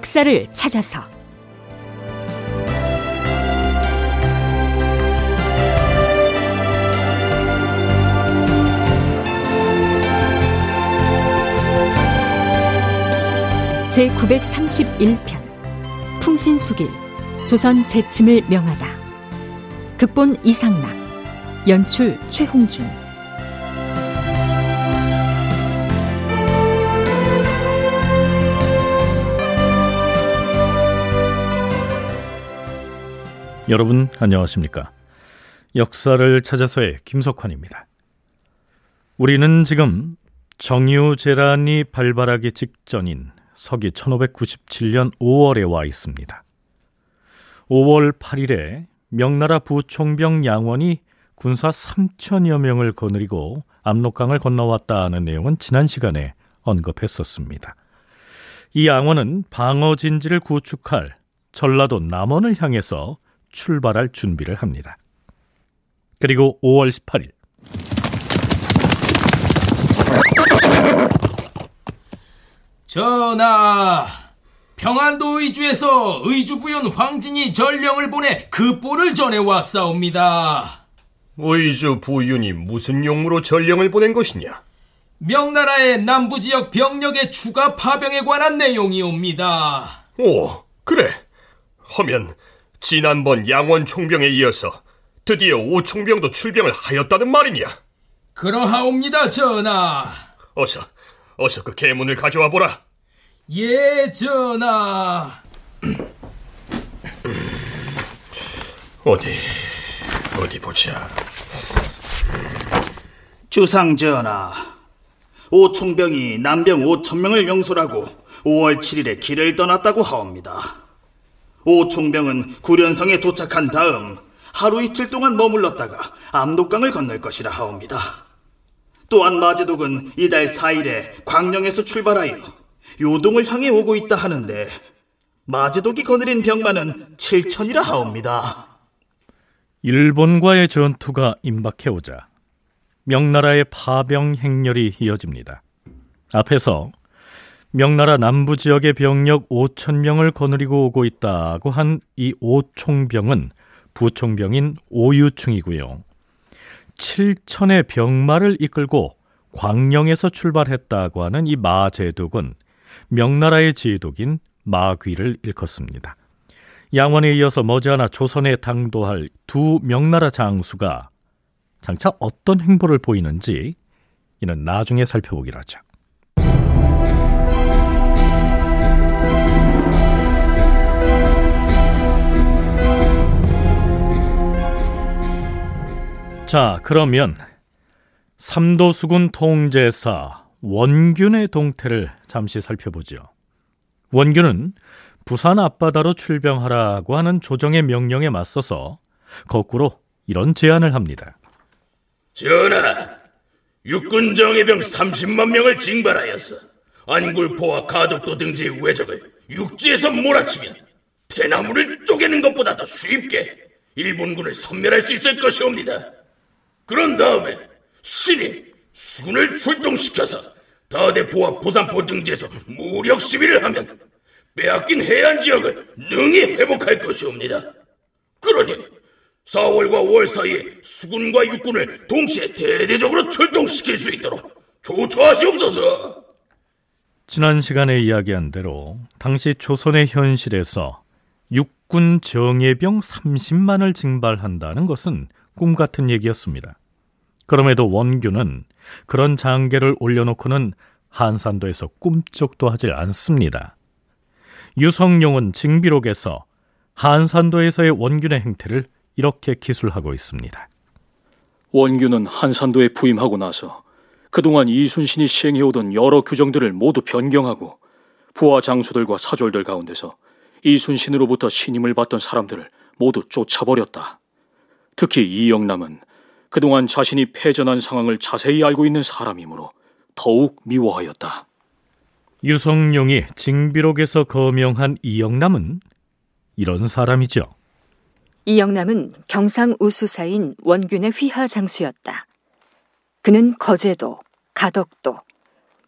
역사를 찾아서. 제 931편 풍신수길 조선 재침을 명하다. 극본 이상락 연출 최홍준 여러분 안녕하십니까? 역사를 찾아서의 김석환입니다. 우리는 지금 정유 재란이 발발하기 직전인 서기 1597년 5월에 와 있습니다. 5월 8일에 명나라 부총병 양원이 군사 3천여 명을 거느리고 압록강을 건너왔다는 내용은 지난 시간에 언급했었습니다. 이 양원은 방어 진지를 구축할 전라도 남원을 향해서 출발할 준비를 합니다. 그리고 5월 18일 전하, 평안도 의주에서 의주부연 황진이 전령을 보내 급보를 전해 왔사옵니다. 의주 부윤이 무슨 용무로 전령을 보낸 것이냐? 명나라의 남부지역 병력의 추가 파병에 관한 내용이옵니다. 오, 그래. 하면 지난번 양원 총병에 이어서 드디어 오 총병도 출병을 하였다는 말이냐? 그러하옵니다, 전하. 어서, 어서 그 계문을 가져와 보라. 예, 전하. 어디, 어디 보자. 주상 전하, 오총병이 남병 5천 명을 명솔하고 5월 7일에 길을 떠났다고 하옵니다. 오총병은 구련성에 도착한 다음 하루 이틀 동안 머물렀다가 압록강을 건널 것이라 하옵니다. 또한 마제독은 이달 4일에 광령에서 출발하여 요동을 향해 오고 있다 하는데 마제독이 거느린 병마는 7천이라 하옵니다. 일본과의 전투가 임박해오자 명나라의 파병 행렬이 이어집니다. 앞에서 명나라 남부 지역의 병력 5천 명을 거느리고 오고 있다고 한 이 오총병은 부총병인 오유충이고요. 7천의 병마를 이끌고 광령에서 출발했다고 하는 이 마제독은 명나라의 제독인 마귀를 일컫습니다. 양원에 이어서 머지않아 조선에 당도할 두 명나라 장수가 장차 어떤 행보를 보이는지 이는 나중에 살펴보기로 하죠. 자, 그러면 삼도수군 통제사 원균의 동태를 잠시 살펴보죠. 원균은 부산 앞바다로 출병하라고 하는 조정의 명령에 맞서서 거꾸로 이런 제안을 합니다. 전하, 육군 정예병 30만 명을 징발하여서 안굴포와 가덕도 등지의 외적을 육지에서 몰아치면 대나무를 쪼개는 것보다 더 쉽게 일본군을 섬멸할 수 있을 것이옵니다. 그런 다음에 신이 수군을 출동시켜서 다대포와 부산포 등지에서 무력 시위를 하면 빼앗긴 해안 지역을 능히 회복할 것이옵니다. 그러니 4월과 5월 사이에 수군과 육군을 동시에 대대적으로 출동시킬 수 있도록 조처하시옵소서. 지난 시간에 이야기한 대로 당시 조선의 현실에서 육군 정예병 30만을 징발한다는 것은 꿈 같은 얘기였습니다. 그럼에도 원규는 그런 장계를 올려놓고는 한산도에서 꿈쩍도 하질 않습니다. 유성룡은 징비록에서 한산도에서의 원균의 행태를 이렇게 기술하고 있습니다. 원균은 한산도에 부임하고 나서 그동안 이순신이 시행해오던 여러 규정들을 모두 변경하고 부하 장수들과 사졸들 가운데서 이순신으로부터 신임을 받던 사람들을 모두 쫓아버렸다. 특히 이영남은 그동안 자신이 패전한 상황을 자세히 알고 있는 사람이므로 더욱 미워하였다. 유성룡이 징비록에서 거명한 이영남은 이런 사람이죠. 이영남은 경상 우수사인 원균의 휘하 장수였다. 그는 거제도, 가덕도,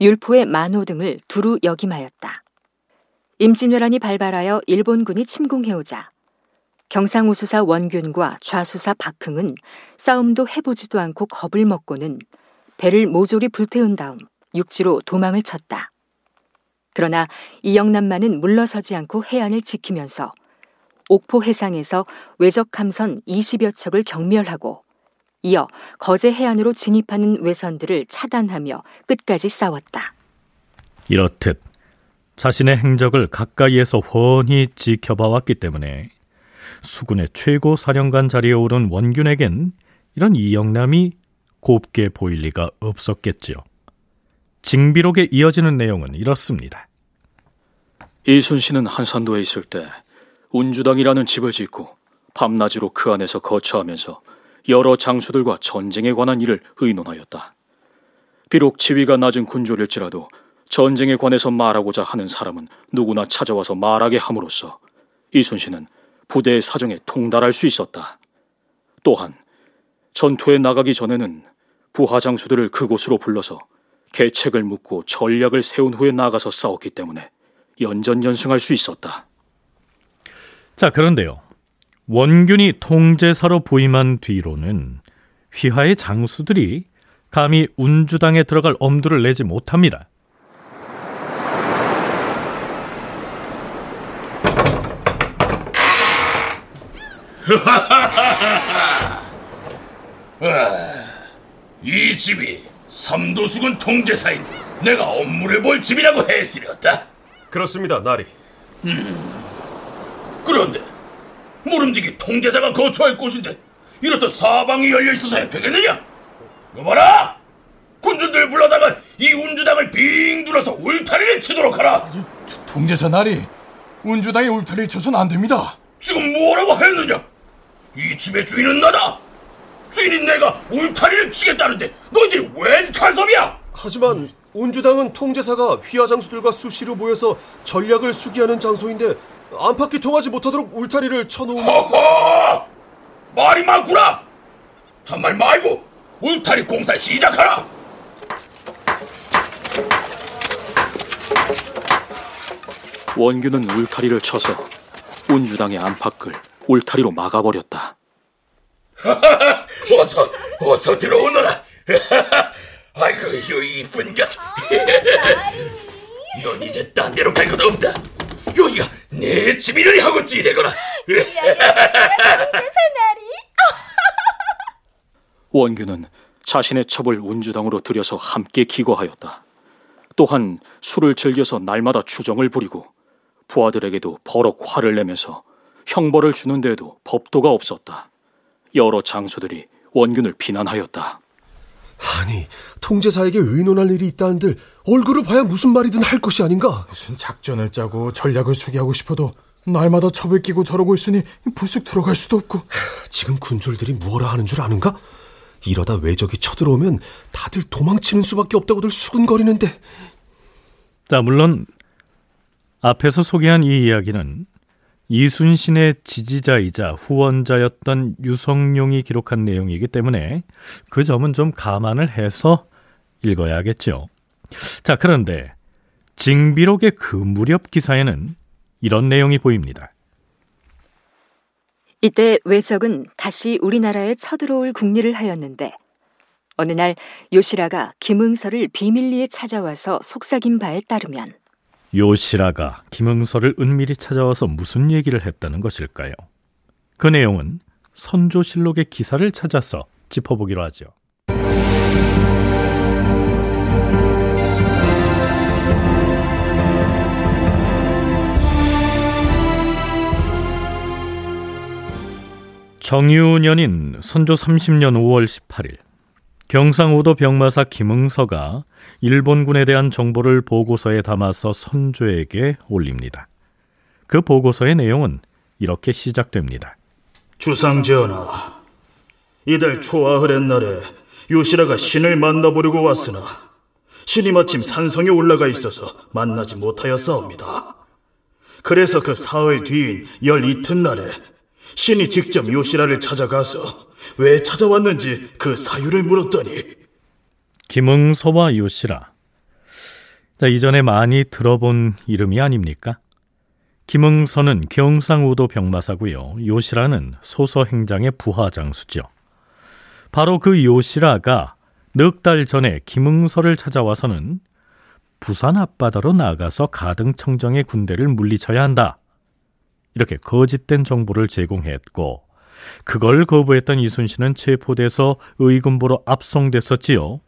율포의 만호 등을 두루 역임하였다. 임진왜란이 발발하여 일본군이 침공해오자 경상우수사 원균과 좌수사 박흥은 싸움도 해보지도 않고 겁을 먹고는 배를 모조리 불태운 다음 육지로 도망을 쳤다. 그러나 이영남만은 물러서지 않고 해안을 지키면서 옥포 해상에서 외적 함선 20여 척을 경멸하고 이어 거제 해안으로 진입하는 외선들을 차단하며 끝까지 싸웠다. 이렇듯 자신의 행적을 가까이에서 훤히 지켜봐왔기 때문에 수군의 최고 사령관 자리에 오른 원균에겐 이런 이영남이 곱게 보일 리가 없었겠지요. 징비록에 이어지는 내용은 이렇습니다. 이순신은 한산도에 있을 때 운주당이라는 집을 짓고 밤낮으로 그 안에서 거처하면서 여러 장수들과 전쟁에 관한 일을 의논하였다. 비록 지위가 낮은 군졸일지라도 전쟁에 관해서 말하고자 하는 사람은 누구나 찾아와서 말하게 함으로써 이순신은 부대의 사정에 통달할 수 있었다. 또한 전투에 나가기 전에는 부하 장수들을 그곳으로 불러서 계책을 묻고 전략을 세운 후에 나가서 싸웠기 때문에 연전연승할 수 있었다. 자, 그런데요. 원균이 통제사로 부임한 뒤로는 휘하의 장수들이 감히 운주당에 들어갈 엄두를 내지 못합니다. 이 집이 삼도수군 통제사인 내가 업무를 볼 집이라고 했으렸다. 그렇습니다, 나리. 그런데 모름지기 통제사가 거처할 곳인데 이렇듯 사방이 열려 있어서 되겠느냐? 여봐라! 군주들 불러다가 이 운주당을 빙 둘러서 울타리를 치도록 하라. 통제사 나리 운주당의 울타리 쳐선 안 됩니다. 지금 뭐라고 했느냐? 이 집의 주인은 나다. 주인인 내가 울타리를 치겠다는데 너희들이 웬 간섭이야? 하지만 운주당은 통제사가 휘하 장수들과 수시로 모여서 전략을 수기하는 장소인데 안팎이 통하지 못하도록 울타리를 쳐놓은 허허! 말이 많구나. 참말 말고 울타리 공사 시작하라. 원균은 울타리를 쳐서 운주당의 안팎을 울타리로 막아버렸다. 어서 어서 들어오너라. 아이고 이 이쁜 녀석. 넌 이제 딴 데로 갈 것 없다. 여기가 내 집이려니 하고 찌르거라. 원균은 자신의 첩을 운주당으로 들여서 함께 기거하였다. 또한 술을 즐겨서 날마다 추정을 부리고 부하들에게도 버럭 화를 내면서 형벌을 주는데도 법도가 없었다. 여러 장수들이 원균을 비난하였다. 아니 통제사에게 의논할 일이 있다는들 얼굴을 봐야 무슨 말이든 할 것이 아닌가? 무슨 작전을 짜고 전략을 수기하고 싶어도 날마다 첩을 끼고 저러고 있으니 불쑥 들어갈 수도 없고 지금 군졸들이 무엇라 하는 줄 아는가? 이러다 외적이 쳐들어오면 다들 도망치는 수밖에 없다고들 수근거리는데 자, 물론 앞에서 소개한 이 이야기는 이순신의 지지자이자 후원자였던 유성룡이 기록한 내용이기 때문에 그 점은 좀 감안을 해서 읽어야겠죠. 자, 그런데 징비록의 그 무렵 기사에는 이런 내용이 보입니다. 이때 외적은 다시 우리나라에 쳐들어올 궁리를 하였는데 어느 날 요시라가 김응서를 비밀리에 찾아와서 속삭인 바에 따르면 요시라가 김응서를 은밀히 찾아와서 무슨 얘기를 했다는 것일까요? 그 내용은 선조실록의 기사를 찾아서 짚어보기로 하죠. 정유년인 선조 30년 5월 18일 경상우도 병마사 김응서가 일본군에 대한 정보를 보고서에 담아서 선조에게 올립니다. 그 보고서의 내용은 이렇게 시작됩니다. 주상 전하, 이달 초하흐렛 날에 요시라가 신을 만나보려고 왔으나 신이 마침 산성에 올라가 있어서 만나지 못하였사옵니다. 그래서 그 사흘 뒤인 열 이튿날에 신이 직접 요시라를 찾아가서 왜 찾아왔는지 그 사유를 물었더니 김응서와 요시라. 자, 이전에 많이 들어본 이름이 아닙니까? 김응선은 경상우도 병마사고요. 요시라는 소서행장의 부하장수죠. 바로 그 요시라가 넉 달 전에 김응서를 찾아와서는 부산 앞바다로 나가서 가등청정의 군대를 물리쳐야 한다. 이렇게 거짓된 정보를 제공했고 그걸 거부했던 이순신은 체포돼서 의군부로 압송됐었지요.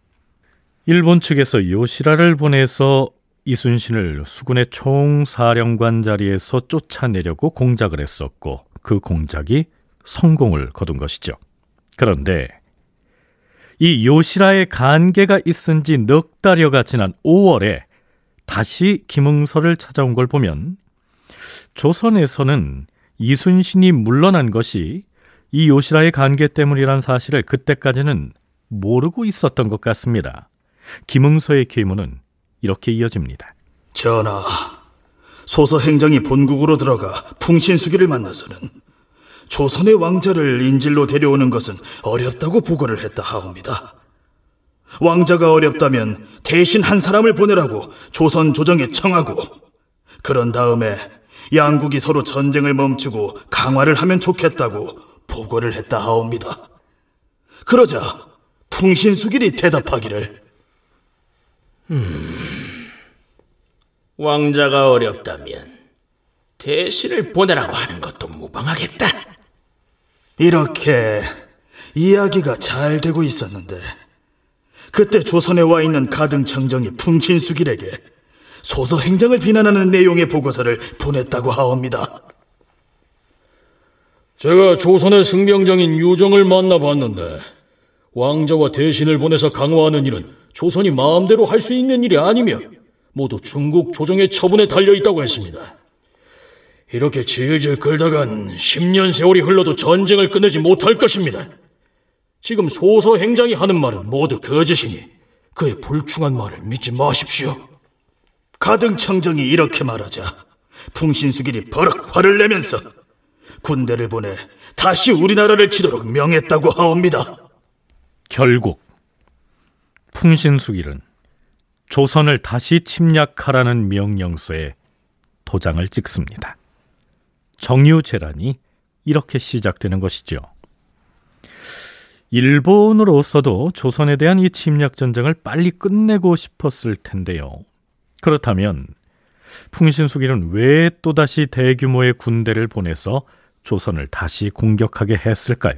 일본 측에서 요시라를 보내서 이순신을 수군의 총사령관 자리에서 쫓아내려고 공작을 했었고 그 공작이 성공을 거둔 것이죠. 그런데 이 요시라의 관계가 있은 지 넉 달여가 지난 5월에 다시 김응서를 찾아온 걸 보면 조선에서는 이순신이 물러난 것이 이 요시라의 관계 때문이란 사실을 그때까지는 모르고 있었던 것 같습니다. 김응서의 계문은 이렇게 이어집니다. 전하, 소서 행장이 본국으로 들어가 풍신수기를 만나서는 조선의 왕자를 인질로 데려오는 것은 어렵다고 보고를 했다 하옵니다. 왕자가 어렵다면 대신 한 사람을 보내라고 조선 조정에 청하고 그런 다음에 양국이 서로 전쟁을 멈추고 강화를 하면 좋겠다고 보고를 했다 하옵니다. 그러자 풍신수길이 대답하기를 음, 왕자가 어렵다면 대신을 보내라고 하는 것도 무방하겠다. 이렇게 이야기가 잘 되고 있었는데 그때 조선에 와 있는 가등청정이 풍신수길에게 소서 행장을 비난하는 내용의 보고서를 보냈다고 하옵니다. 제가 조선의 승병장인 유정을 만나봤는데 왕자와 대신을 보내서 강화하는 일은 조선이 마음대로 할 수 있는 일이 아니며 모두 중국 조정의 처분에 달려 있다고 했습니다. 이렇게 질질 끌다간 10년 세월이 흘러도 전쟁을 끝내지 못할 것입니다. 지금 소서 행장이 하는 말은 모두 거짓이니 그의 불충한 말을 믿지 마십시오. 가등청정이 이렇게 말하자 풍신수길이 버럭 화를 내면서 군대를 보내 다시 우리나라를 치도록 명했다고 하옵니다. 결국 풍신수길은 조선을 다시 침략하라는 명령서에 도장을 찍습니다. 정유재란이 이렇게 시작되는 것이죠. 일본으로서도 조선에 대한 이 침략 전쟁을 빨리 끝내고 싶었을 텐데요. 그렇다면 풍신수길은 왜 또다시 대규모의 군대를 보내서 조선을 다시 공격하게 했을까요?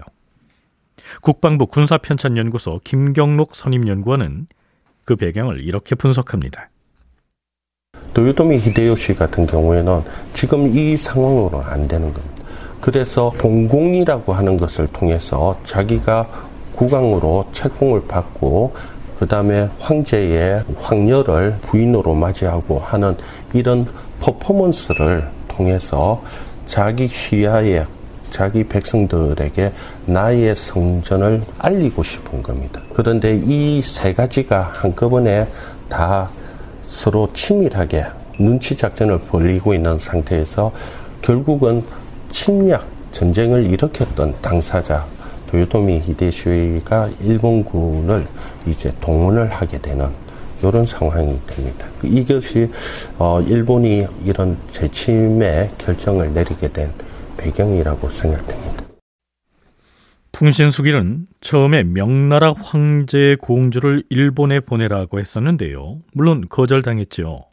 국방부 군사편찬연구소 김경록 선임연구원은 그 배경을 이렇게 분석합니다. 도요토미 히데요시 같은 경우에는 지금 이 상황으로는 안 되는 겁니다. 그래서 봉공이라고 하는 것을 통해서 자기가 국왕으로 채공을 받고 그 다음에 황제의 황녀를 부인으로 맞이하고 하는 이런 퍼포먼스를 통해서 자기 휘하에 자기 백성들에게 나의 성전을 알리고 싶은 겁니다. 그런데 이 세 가지가 한꺼번에 다 서로 치밀하게 눈치 작전을 벌이고 있는 상태에서 결국은 침략 전쟁을 일으켰던 당사자 도요토미 히데쇼이가 일본군을 이제 동원을 하게 되는 이런 상황이 됩니다. 이것이 어, 일본이 이런 재침의 결정을 내리게 된 배경이라고 생각됩니다. 풍신수길은 처음에 명나라 황제의 공주를 일본에 보내라고 했었는데요. 물론 거절당했지요.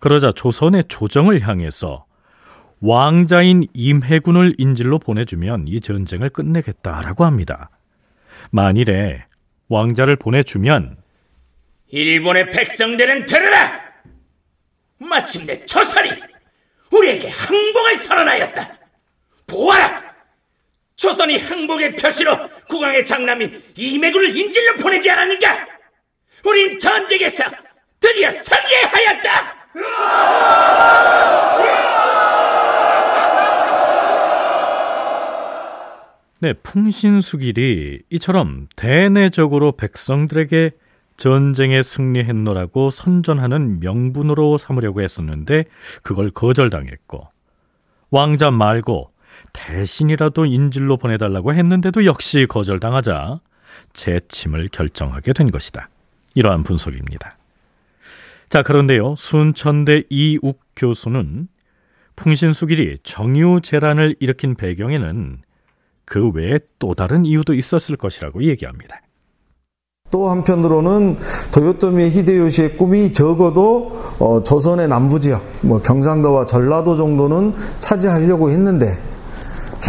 그러자 조선의 조정을 향해서 왕자인 임해군을 인질로 보내주면 이 전쟁을 끝내겠다라고 합니다. 만일에 왕자를 보내주면 일본의 백성들은 들으라! 마침내 조선이 우리에게 항복을 선언하였다. 보아라! 조선이 항복의 표시로 국왕의 장남이 이매군을 인질로 보내지 않았는가? 우린 전쟁에서 드디어 승리하였다! 네, 풍신수길이 이처럼 대내적으로 백성들에게 전쟁에 승리했노라고 선전하는 명분으로 삼으려고 했었는데 그걸 거절당했고 왕자 말고 대신이라도 인질로 보내달라고 했는데도 역시 거절당하자 재침을 결정하게 된 것이다. 이러한 분석입니다. 자, 그런데요. 순천대 이욱 교수는 풍신수길이 정유 재란을 일으킨 배경에는 그 외에 또 다른 이유도 있었을 것이라고 얘기합니다. 또 한편으로는 도요토미 히데요시의 꿈이 적어도 어, 조선의 남부 지역, 뭐 경상도와 전라도 정도는 차지하려고 했는데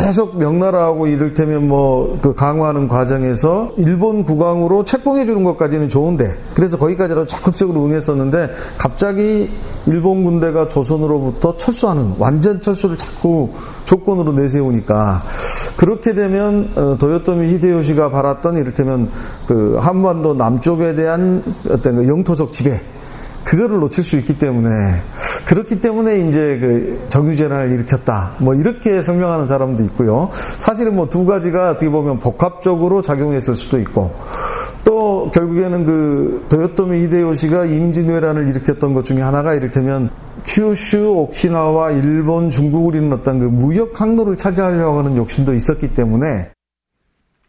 계속 명나라하고 이를테면 뭐 그 강화하는 과정에서 일본 국왕으로 책봉해 주는 것까지는 좋은데 그래서 거기까지라도 적극적으로 응했었는데 갑자기 일본 군대가 조선으로부터 철수하는 완전 철수를 자꾸 조건으로 내세우니까 그렇게 되면 어, 도요토미 히데요시가 바랐던 이를테면 그 한반도 남쪽에 대한 어떤 그 영토적 지배 그거를 놓칠 수 있기 때문에 그렇기 때문에 이제 그 정유재난을 일으켰다. 뭐 이렇게 설명하는 사람도 있고요. 사실은 뭐 두 가지가 어떻게 보면 복합적으로 작용했을 수도 있고 또 결국에는 그 도요토미 히데요시가 임진왜란을 일으켰던 것 중에 하나가 이를테면 큐슈, 오키나와 일본, 중국을 잇는 어떤 그 무역 항로를 차지하려고 하는 욕심도 있었기 때문에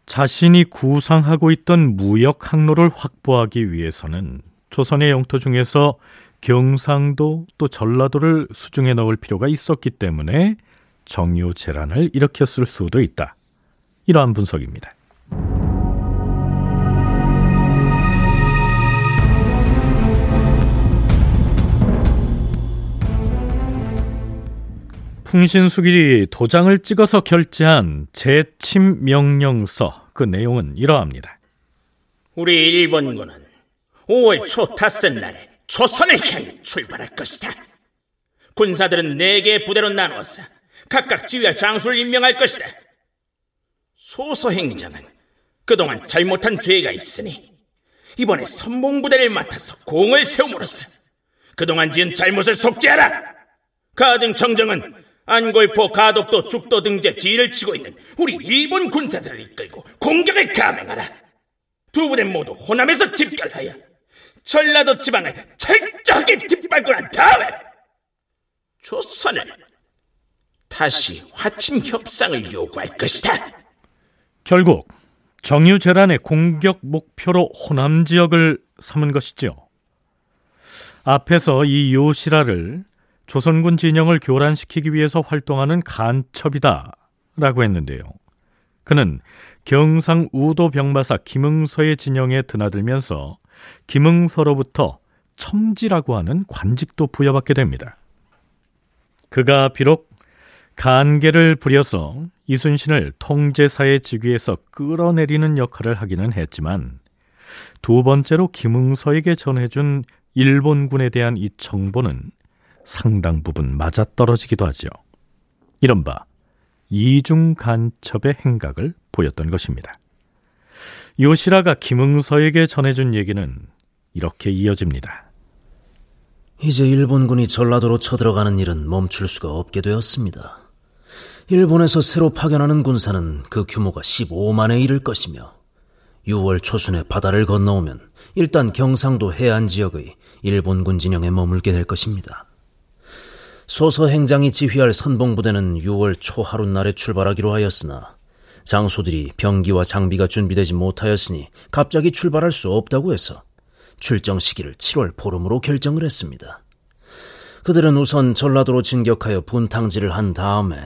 자신이 구상하고 있던 무역 항로를 확보하기 위해서는 조선의 영토 중에서 경상도 또 전라도를 수중에 넣을 필요가 있었기 때문에 정유 재란을 일으켰을 수도 있다. 이러한 분석입니다. 풍신수길이 도장을 찍어서 결제한 재침 명령서 그 내용은 이러합니다. 우리 일본군은 5월 초 닷새 날에 조선을 향해 출발할 것이다. 군사들은 네 개의 부대로 나누어서 각각 지휘할 장수를 임명할 것이다. 소서 행장은 그동안 잘못한 죄가 있으니 이번에 선봉부대를 맡아서 공을 세움으로써 그동안 지은 잘못을 속죄하라. 가등 청정은 안골포, 가덕도, 죽도 등재 지휘를 치고 있는 우리 일본 군사들을 이끌고 공격을 감행하라. 두 부대 모두 호남에서 집결하여 전라도 지방을 철저하게 뒷밟고 난 다음에 조선을 다시 화친 협상을 요구할 것이다. 결국 정유재란의 공격 목표로 호남 지역을 삼은 것이죠. 앞에서 이 요시라를 조선군 진영을 교란시키기 위해서 활동하는 간첩이다 라고 했는데요. 그는 경상 우도 병마사 김응서의 진영에 드나들면서 김응서로부터 첨지라고 하는 관직도 부여받게 됩니다. 그가 비록 간계를 부려서 이순신을 통제사의 직위에서 끌어내리는 역할을 하기는 했지만 두 번째로 김응서에게 전해준 일본군에 대한 이 정보는 상당 부분 맞아떨어지기도 하죠. 이른바 이중 간첩의 행각을 보였던 것입니다. 요시라가 김응서에게 전해준 얘기는 이렇게 이어집니다. 이제 일본군이 전라도로 쳐들어가는 일은 멈출 수가 없게 되었습니다. 일본에서 새로 파견하는 군사는 그 규모가 15만에 이를 것이며 6월 초순에 바다를 건너오면 일단 경상도 해안 지역의 일본군 진영에 머물게 될 것입니다. 소서 행장이 지휘할 선봉부대는 6월 초 하룻날에 출발하기로 하였으나 장소들이 병기와 장비가 준비되지 못하였으니 갑자기 출발할 수 없다고 해서 출정 시기를 7월 보름으로 결정을 했습니다. 그들은 우선 전라도로 진격하여 분탕질을 한 다음에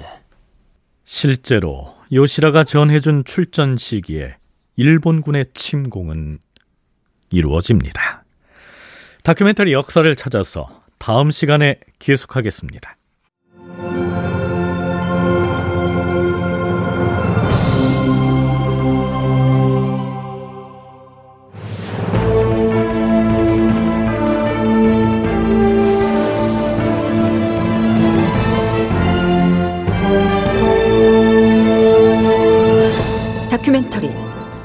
실제로 요시라가 전해준 출전 시기에 일본군의 침공은 이루어집니다. 다큐멘터리 역사를 찾아서 다음 시간에 계속하겠습니다.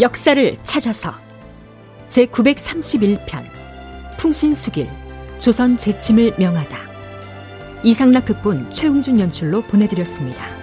역사를 찾아서 제 931편 풍신수길 조선 재침을 명하다 이상락 극본 최웅준 연출로 보내드렸습니다.